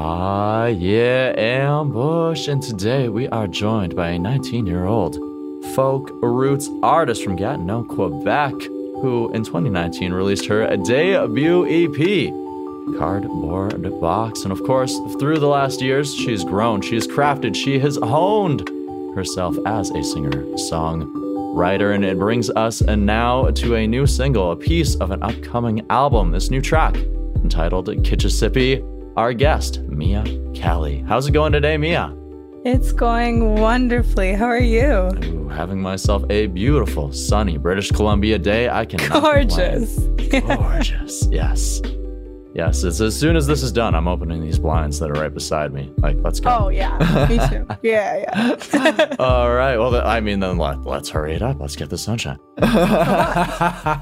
Ah, yeah, Ambush. And today we are joined by a 19 year old folk roots artist from Gatineau, Quebec, who in 2019 released her debut EP, Cardboard Box. And of course, through the last years, she's grown, she's crafted, she has honed herself as a singer song writer. And it brings us now to a new single, a piece of an upcoming album, this new track entitled Kitchissippi. Our guest, Mia Kelly. How's it going today, Mia? It's going wonderfully. How are you? Ooh, having myself a beautiful, sunny British Columbia day. I can gorgeous, gorgeous. yes, yes. It's as soon as this is done, I'm opening these blinds that are right beside me. Like, let's go. Oh yeah, me too. yeah, yeah. All right. Well, I mean, then let, let's hurry it up. Let's get the sunshine. uh,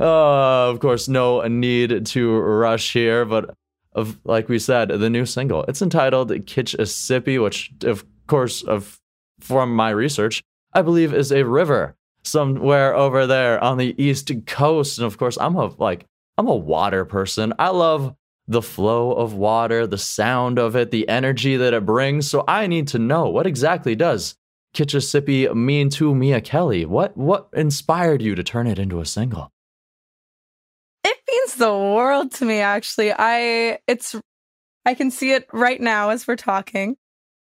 of course, no need to rush here, but of like we said, the new single. It's entitled Kitchissippi, which of course of from my research, I believe is a river somewhere over there on the east coast. And of course, I'm a like I'm a water person. I love the flow of water, the sound of it, the energy that it brings. So I need to know what exactly does Kitchissippi mean to Mia Kelly? What what inspired you to turn it into a single? The world to me actually. I it's I can see it right now as we're talking.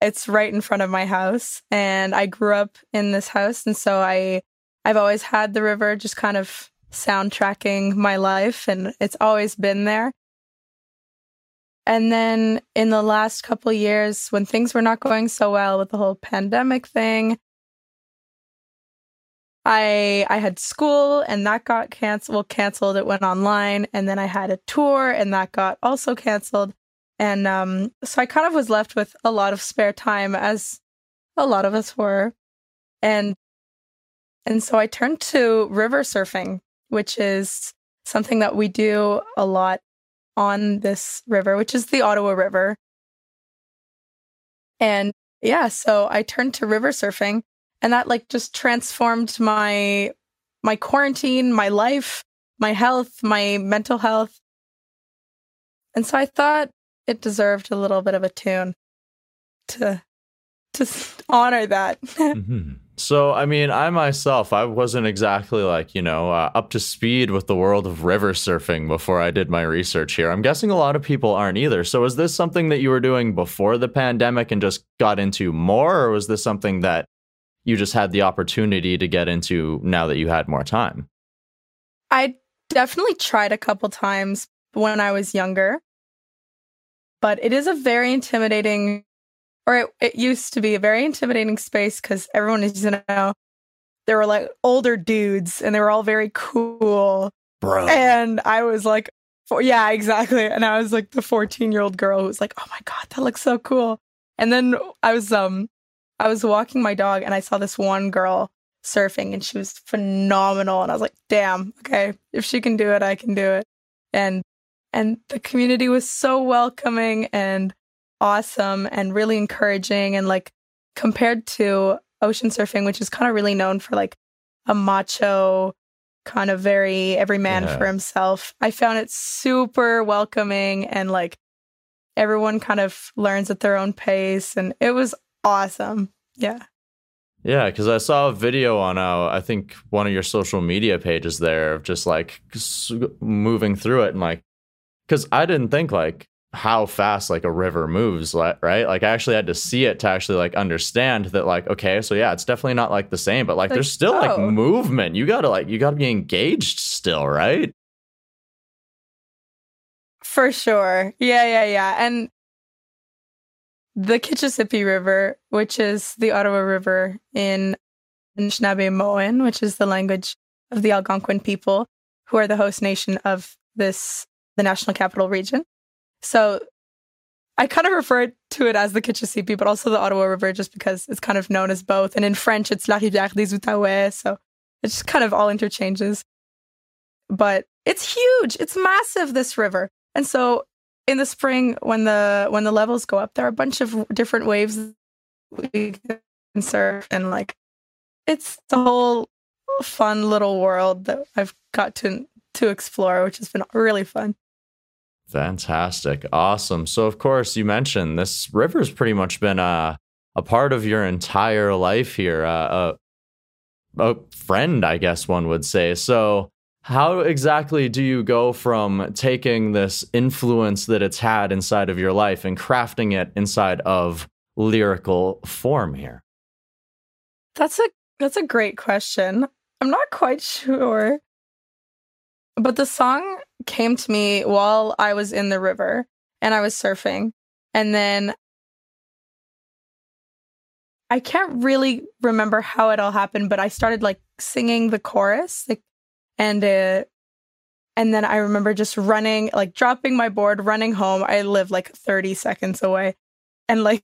It's right in front of my house and I grew up in this house and so I I've always had the river just kind of soundtracking my life and it's always been there. And then in the last couple years when things were not going so well with the whole pandemic thing, I I had school and that got canceled. Well, canceled. It went online, and then I had a tour and that got also canceled. And um, so I kind of was left with a lot of spare time, as a lot of us were, and and so I turned to river surfing, which is something that we do a lot on this river, which is the Ottawa River. And yeah, so I turned to river surfing and that like just transformed my my quarantine, my life, my health, my mental health. And so I thought it deserved a little bit of a tune to to honor that. mm-hmm. So, I mean, I myself, I wasn't exactly like, you know, uh, up to speed with the world of river surfing before I did my research here. I'm guessing a lot of people aren't either. So, is this something that you were doing before the pandemic and just got into more, or was this something that you just had the opportunity to get into now that you had more time? I definitely tried a couple times when I was younger, but it is a very intimidating, or it, it used to be a very intimidating space because everyone is, you know, there were like older dudes and they were all very cool. Bro. And I was like, yeah, exactly. And I was like the 14 year old girl who was like, oh my God, that looks so cool. And then I was um I was walking my dog and I saw this one girl surfing and she was phenomenal and I was like, "Damn, okay, if she can do it, I can do it." And and the community was so welcoming and awesome and really encouraging and like compared to ocean surfing which is kind of really known for like a macho kind of very every man yeah. for himself. I found it super welcoming and like everyone kind of learns at their own pace and it was awesome. Yeah. Yeah, because I saw a video on uh, I think one of your social media pages there of just like moving through it and like, because I didn't think like how fast like a river moves, right? Like I actually had to see it to actually like understand that like okay, so yeah, it's definitely not like the same, but like, like there's still oh. like movement. You gotta like you gotta be engaged still, right? For sure. Yeah, yeah, yeah. And the Kitchissippi River, which is the Ottawa River in Anishinaabemowin, which is the language of the Algonquin people, who are the host nation of this, the National Capital Region. So I kind of refer to it as the Kitchissippi, but also the Ottawa River, just because it's kind of known as both. And in French, it's La Rivière des Outaouais. So it's just kind of all interchanges. But it's huge. It's massive, this river. And so in the spring when the when the levels go up there are a bunch of different waves we can surf and like it's the whole fun little world that I've got to to explore which has been really fun. Fantastic. Awesome. So, of course, you mentioned this river's pretty much been a, a part of your entire life here, uh, a, a friend, I guess one would say. So, how exactly do you go from taking this influence that it's had inside of your life and crafting it inside of lyrical form here? That's a that's a great question. I'm not quite sure. But the song came to me while I was in the river and I was surfing. And then I can't really remember how it all happened, but I started like singing the chorus, like, and uh, and then I remember just running, like dropping my board, running home. I live like 30 seconds away, and like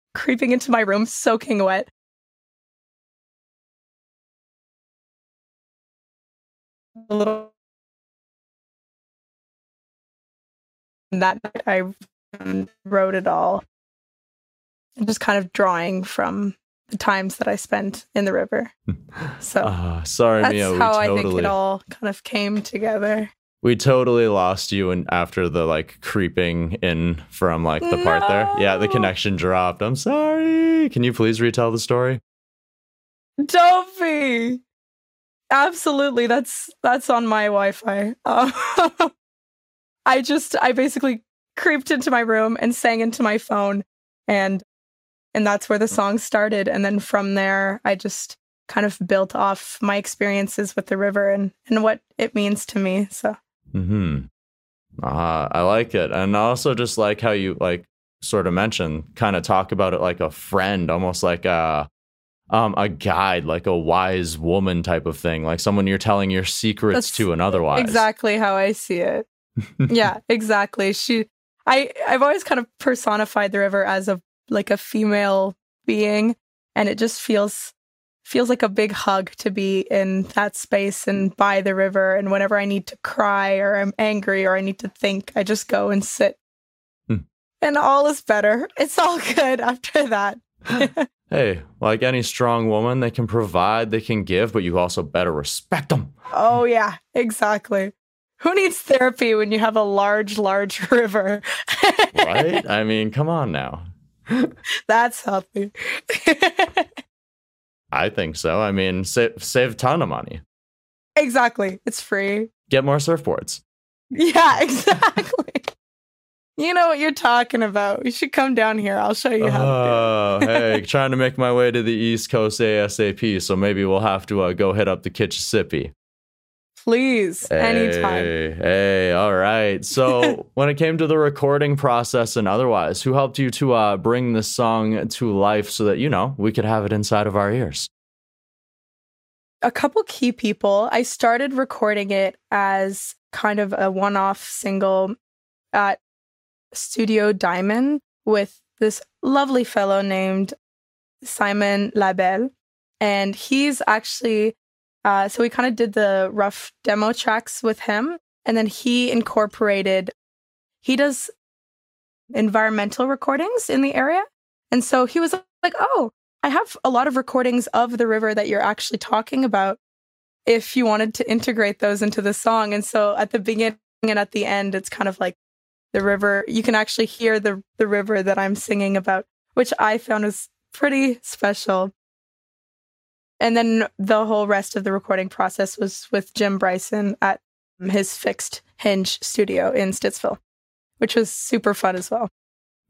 creeping into my room, soaking wet, a little that night I wrote it all. just kind of drawing from the times that I spent in the river. So uh, sorry, that's Mia. how we I think it all kind of came together. We totally lost you and after the like creeping in from like the part there. Yeah, the connection dropped. I'm sorry. Can you please retell the story? Don't be. Absolutely, that's that's on my Wi-Fi. Uh, I just I basically creeped into my room and sang into my phone, and and that's where the song started. And then from there, I just kind of built off my experiences with the river and and what it means to me. So Hmm. Uh, I like it, and I also just like how you like sort of mentioned, kind of talk about it like a friend, almost like a um a guide, like a wise woman type of thing, like someone you're telling your secrets That's to and otherwise. exactly how I see it. yeah, exactly. She I I've always kind of personified the river as a like a female being and it just feels feels like a big hug to be in that space and by the river and whenever I need to cry or I'm angry or I need to think, I just go and sit. Hmm. And all is better. It's all good after that. Hey, like any strong woman, they can provide, they can give, but you also better respect them. oh yeah, exactly. Who needs therapy when you have a large, large river? Right? I mean, come on now. That's healthy. I think so. I mean, save save ton of money. exactly. It's free. Get more surfboards. Yeah, exactly. you know what you're talking about. You should come down here. I'll show you how Oh, to do it. hey, trying to make my way to the East Coast ASAP, so maybe we'll have to uh, go hit up the Kitchissippi. Please, anytime. Hey, hey, all right. So, when it came to the recording process and otherwise, who helped you to uh, bring this song to life so that, you know, we could have it inside of our ears? A couple key people. I started recording it as kind of a one off single at Studio Diamond with this lovely fellow named Simon Labelle. And he's actually, uh, so we kind of did the rough demo tracks with him. And then he incorporated, he does environmental recordings in the area. And so he was like, oh, I have a lot of recordings of the river that you're actually talking about. If you wanted to integrate those into the song. And so at the beginning and at the end, it's kind of like the river. You can actually hear the, the river that I'm singing about, which I found was pretty special. And then the whole rest of the recording process was with Jim Bryson at his fixed hinge studio in Stittsville, which was super fun as well.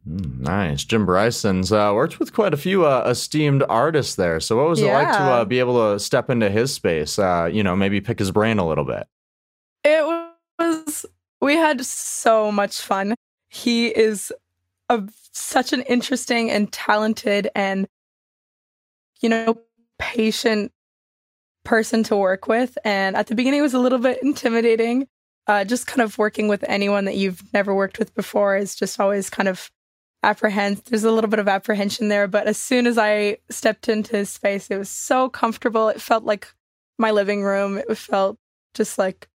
Mm, nice. Jim Bryson's uh, worked with quite a few uh, esteemed artists there. So, what was it like to uh, be able to step into his space? Uh, you know, maybe pick his brain a little bit. It was, we had so much fun. He is a, such an interesting and talented and, you know, patient person to work with. And at the beginning, it was a little bit intimidating. Uh, just kind of working with anyone that you've never worked with before is just always kind of apprehend. There's a little bit of apprehension there. But as soon as I stepped into his space, it was so comfortable. It felt like my living room. It felt just like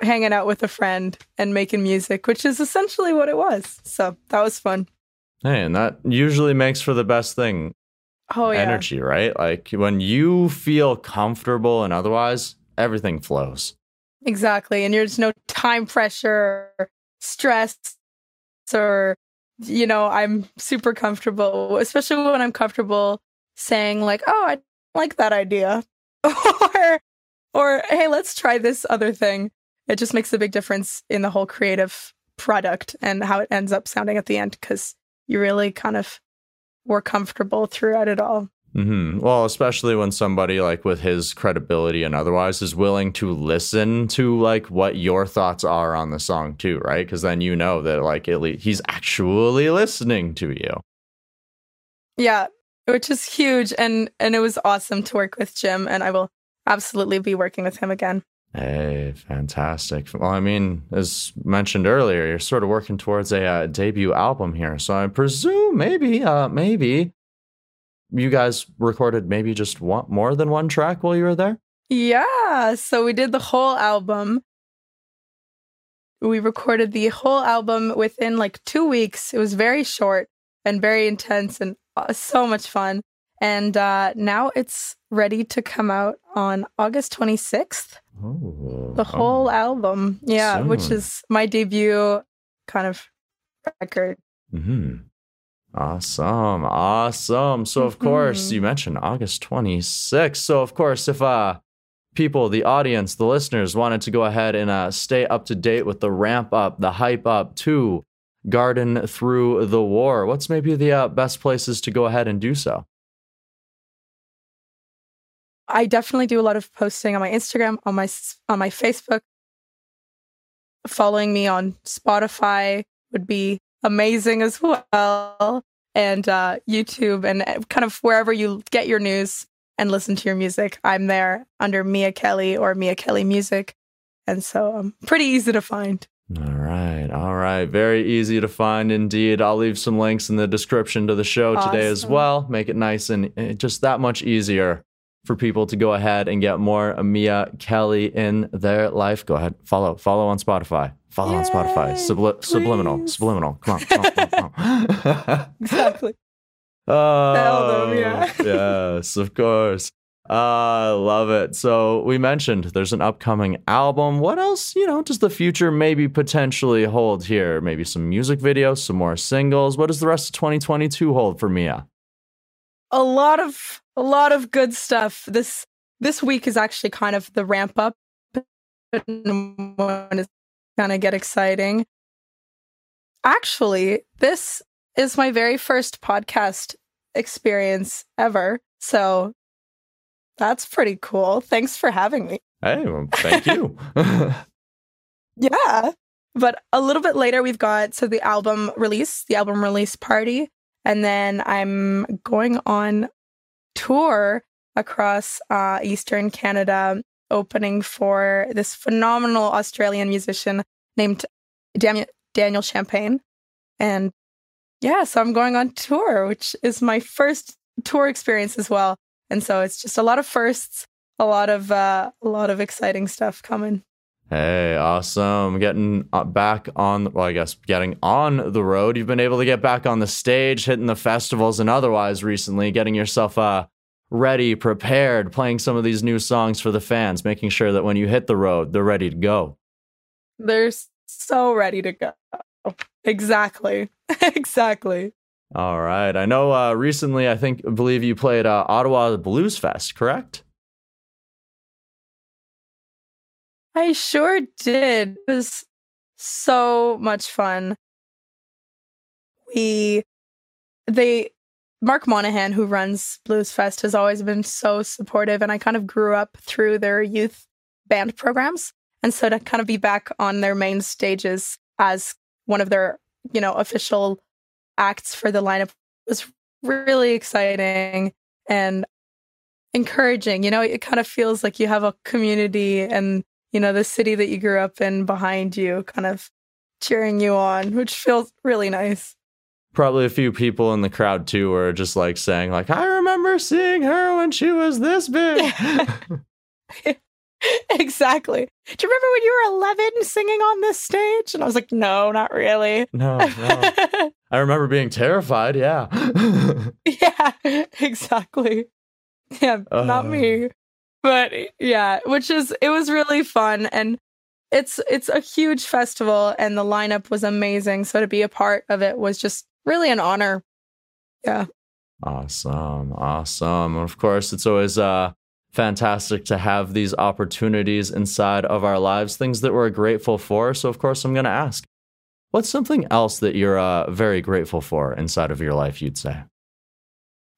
hanging out with a friend and making music, which is essentially what it was. So that was fun. Hey, and that usually makes for the best thing Oh yeah, energy, right? Like when you feel comfortable and otherwise, everything flows. exactly. And there's no time pressure, stress, or you know, I'm super comfortable, especially when I'm comfortable saying like, "Oh, I like that idea," or or hey, let's try this other thing. It just makes a big difference in the whole creative product and how it ends up sounding at the end because you really kind of were comfortable throughout it all. Mm-hmm. Well, especially when somebody like with his credibility and otherwise is willing to listen to like what your thoughts are on the song too, right? Because then you know that like at least he's actually listening to you. Yeah, which is huge, and and it was awesome to work with Jim, and I will absolutely be working with him again. Hey, fantastic. Well, I mean, as mentioned earlier, you're sort of working towards a uh, debut album here, so I presume maybe, uh, maybe you guys recorded maybe just one more than one track while you were there? Yeah. So we did the whole album. We recorded the whole album within like two weeks. It was very short and very intense and uh, so much fun. And uh, now it's ready to come out on August 26th. Oh, the whole oh. album. Yeah, Soon. which is my debut kind of record. Mm-hmm. Awesome. Awesome. So of mm-hmm. course you mentioned August 26th. So of course if uh people, the audience, the listeners wanted to go ahead and uh, stay up to date with the ramp up, the hype up to Garden Through the War, what's maybe the uh, best places to go ahead and do so? I definitely do a lot of posting on my Instagram, on my on my Facebook. Following me on Spotify would be amazing as well. And uh, YouTube and uh, kind of wherever you get your news and listen to your music. I'm there under Mia Kelly or Mia Kelly Music. And so I'm um, pretty easy to find. All right. All right. Very easy to find indeed. I'll leave some links in the description to the show awesome. today as well. Make it nice and eh, just that much easier for people to go ahead and get more Mia Kelly in their life. Go ahead. Follow. Follow on Spotify. Follow Yay, on Spotify. Subli- subliminal. Subliminal. Come on. Come on, come on. exactly. Oh, them, yeah. yes, of course. I uh, love it. So we mentioned there's an upcoming album. What else, you know, does the future maybe potentially hold here? Maybe some music videos, some more singles. What does the rest of 2022 hold for Mia? A lot of a lot of good stuff. This this week is actually kind of the ramp up and it's gonna get exciting. Actually, this is my very first podcast experience ever. So that's pretty cool. Thanks for having me. Hey, well, thank you. yeah. But a little bit later, we've got so the album release, the album release party. And then I'm going on tour across uh, Eastern Canada opening for this phenomenal Australian musician named Daniel, Daniel Champagne. And yeah, so I'm going on tour, which is my first tour experience as well. And so it's just a lot of firsts, a lot of uh, a lot of exciting stuff coming. Hey, awesome. Getting uh, back on, well, I guess getting on the road. You've been able to get back on the stage, hitting the festivals and otherwise recently, getting yourself uh, ready, prepared, playing some of these new songs for the fans, making sure that when you hit the road, they're ready to go. They're so ready to go. Exactly. exactly. All right. I know uh, recently, I think, believe you played uh, Ottawa Blues Fest, correct? I sure did. It was so much fun. We, they, Mark Monahan, who runs Blues Fest, has always been so supportive, and I kind of grew up through their youth band programs. And so to kind of be back on their main stages as one of their, you know, official acts for the lineup was really exciting and encouraging. You know, it kind of feels like you have a community and, you know, the city that you grew up in behind you kind of cheering you on, which feels really nice. Probably a few people in the crowd too were just like saying like i remember seeing her when she was this big. Exactly. Do you remember when you were 11 singing on this stage? And i was like no not really. No, no. i remember being terrified yeah. Yeah exactly. Yeah uh, not me but yeah which is it was really fun and it's it's a huge festival and the lineup was amazing. So to be a part of it was just really an honor. Yeah. Awesome. Awesome. Of course, it's always uh fantastic to have these opportunities inside of our lives, things that we're grateful for. So of course, I'm going to ask, what's something else that you're uh, very grateful for inside of your life, you'd say?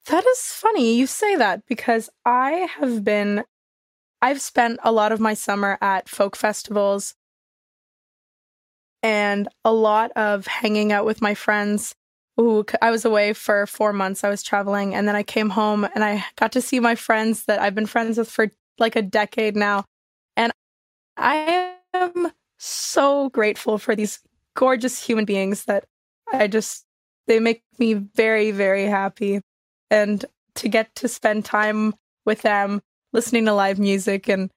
That is funny you say that because I have been I've spent a lot of my summer at folk festivals and a lot of hanging out with my friends. Ooh, I was away for four months. I was traveling, and then I came home and I got to see my friends that I've been friends with for like a decade now. And I am so grateful for these gorgeous human beings that I just, they make me very, very happy. And to get to spend time with them listening to live music and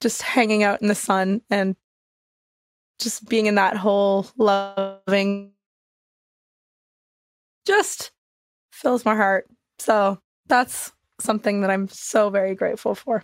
just hanging out in the sun and just being in that whole loving just fills my heart. So that's something that I'm so very grateful for.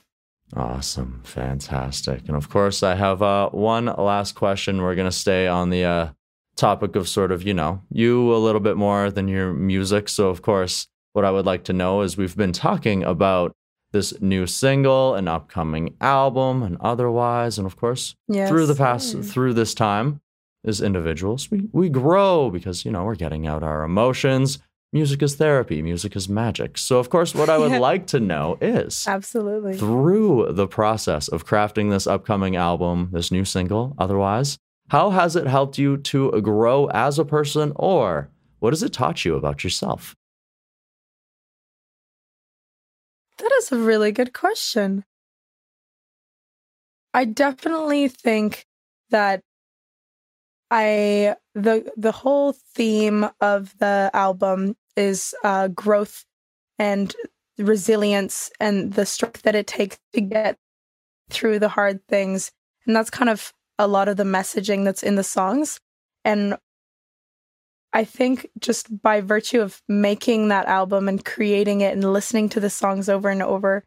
Awesome. Fantastic. And of course, I have uh, one last question. We're going to stay on the uh, topic of sort of, you know, you a little bit more than your music. So, of course, what I would like to know is we've been talking about this new single, an upcoming album, and otherwise. And of course, yes. through the past, mm. through this time, as individuals, we, we grow because, you know, we're getting out our emotions. Music is therapy, music is magic. So, of course, what I would like to know is absolutely through the process of crafting this upcoming album, this new single, otherwise, how has it helped you to grow as a person, or what has it taught you about yourself? Is a really good question. I definitely think that I the the whole theme of the album is uh, growth and resilience and the strength that it takes to get through the hard things, and that's kind of a lot of the messaging that's in the songs. And I think just by virtue of making that album and creating it and listening to the songs over and over,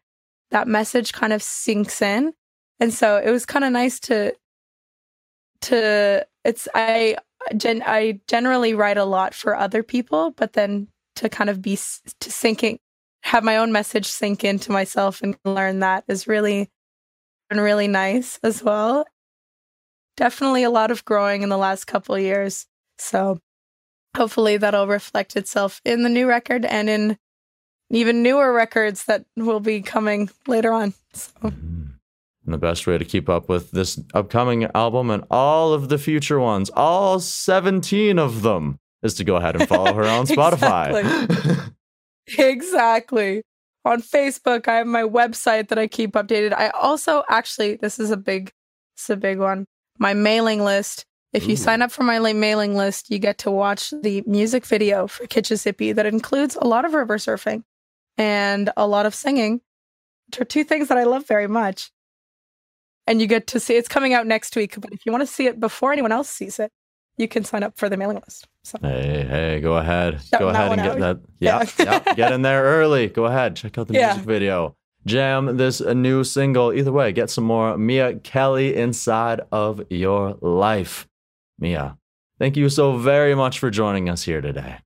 that message kind of sinks in. And so it was kind of nice to to it's I gen, I generally write a lot for other people, but then to kind of be to sinking have my own message sink into myself and learn that is really been really nice as well. Definitely a lot of growing in the last couple years. So hopefully that'll reflect itself in the new record and in even newer records that will be coming later on. So. Mm-hmm. And the best way to keep up with this upcoming album and all of the future ones, all 17 of them, is to go ahead and follow her on Spotify. exactly. exactly. On Facebook, I have my website that I keep updated. I also actually, this is a big, it's a big one. My mailing list if you Ooh. sign up for my mailing list, you get to watch the music video for Kitchissippi that includes a lot of river surfing and a lot of singing, which are two things that I love very much. And you get to see it's coming out next week. But if you want to see it before anyone else sees it, you can sign up for the mailing list. So. Hey, hey, go ahead. Go ahead and get out. that. Yeah, yeah. yeah, get in there early. Go ahead. Check out the yeah. music video. Jam this new single. Either way, get some more Mia Kelly inside of your life. Mia, thank you so very much for joining us here today.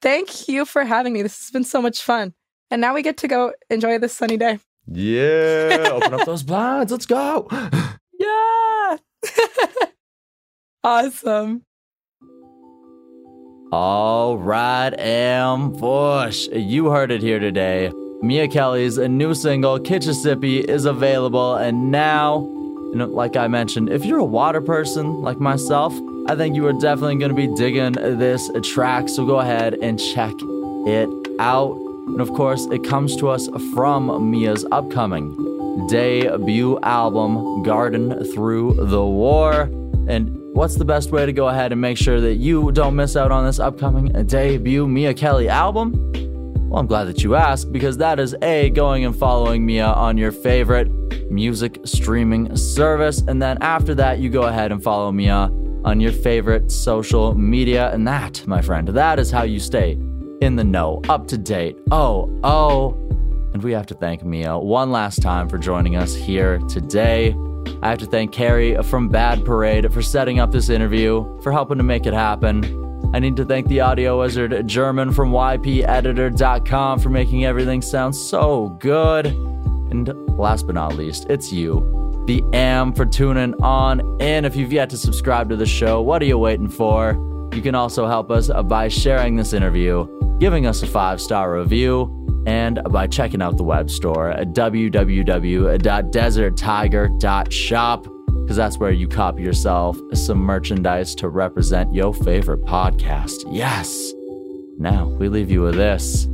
Thank you for having me. This has been so much fun. And now we get to go enjoy this sunny day. Yeah. Open up those blinds. Let's go. Yeah. awesome. All right, Ambush. You heard it here today. Mia Kelly's new single, Kitchissippi, is available, and now and like I mentioned, if you're a water person like myself, I think you are definitely going to be digging this track. So go ahead and check it out. And of course, it comes to us from Mia's upcoming debut album, Garden Through the War. And what's the best way to go ahead and make sure that you don't miss out on this upcoming debut Mia Kelly album? Well, I'm glad that you asked because that is A, going and following Mia on your favorite music streaming service. And then after that, you go ahead and follow Mia on your favorite social media. And that, my friend, that is how you stay in the know, up to date. Oh, oh. And we have to thank Mia one last time for joining us here today. I have to thank Carrie from Bad Parade for setting up this interview, for helping to make it happen. I need to thank the audio wizard German from ypeditor.com for making everything sound so good. And last but not least, it's you, the AM, for tuning on in. If you've yet to subscribe to the show, what are you waiting for? You can also help us by sharing this interview, giving us a five star review, and by checking out the web store at www.deserttiger.shop because that's where you copy yourself some merchandise to represent your favorite podcast. Yes! Now, we leave you with this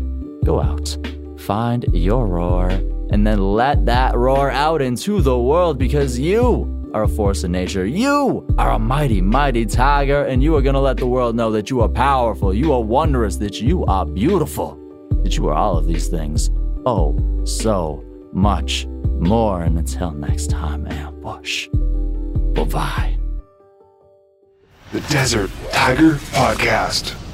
go out, find your roar, and then let that roar out into the world because you are a force of nature. You are a mighty, mighty tiger, and you are going to let the world know that you are powerful, you are wondrous, that you are beautiful, that you are all of these things. Oh, so much more. And until next time, ambush. The Desert Tiger Podcast.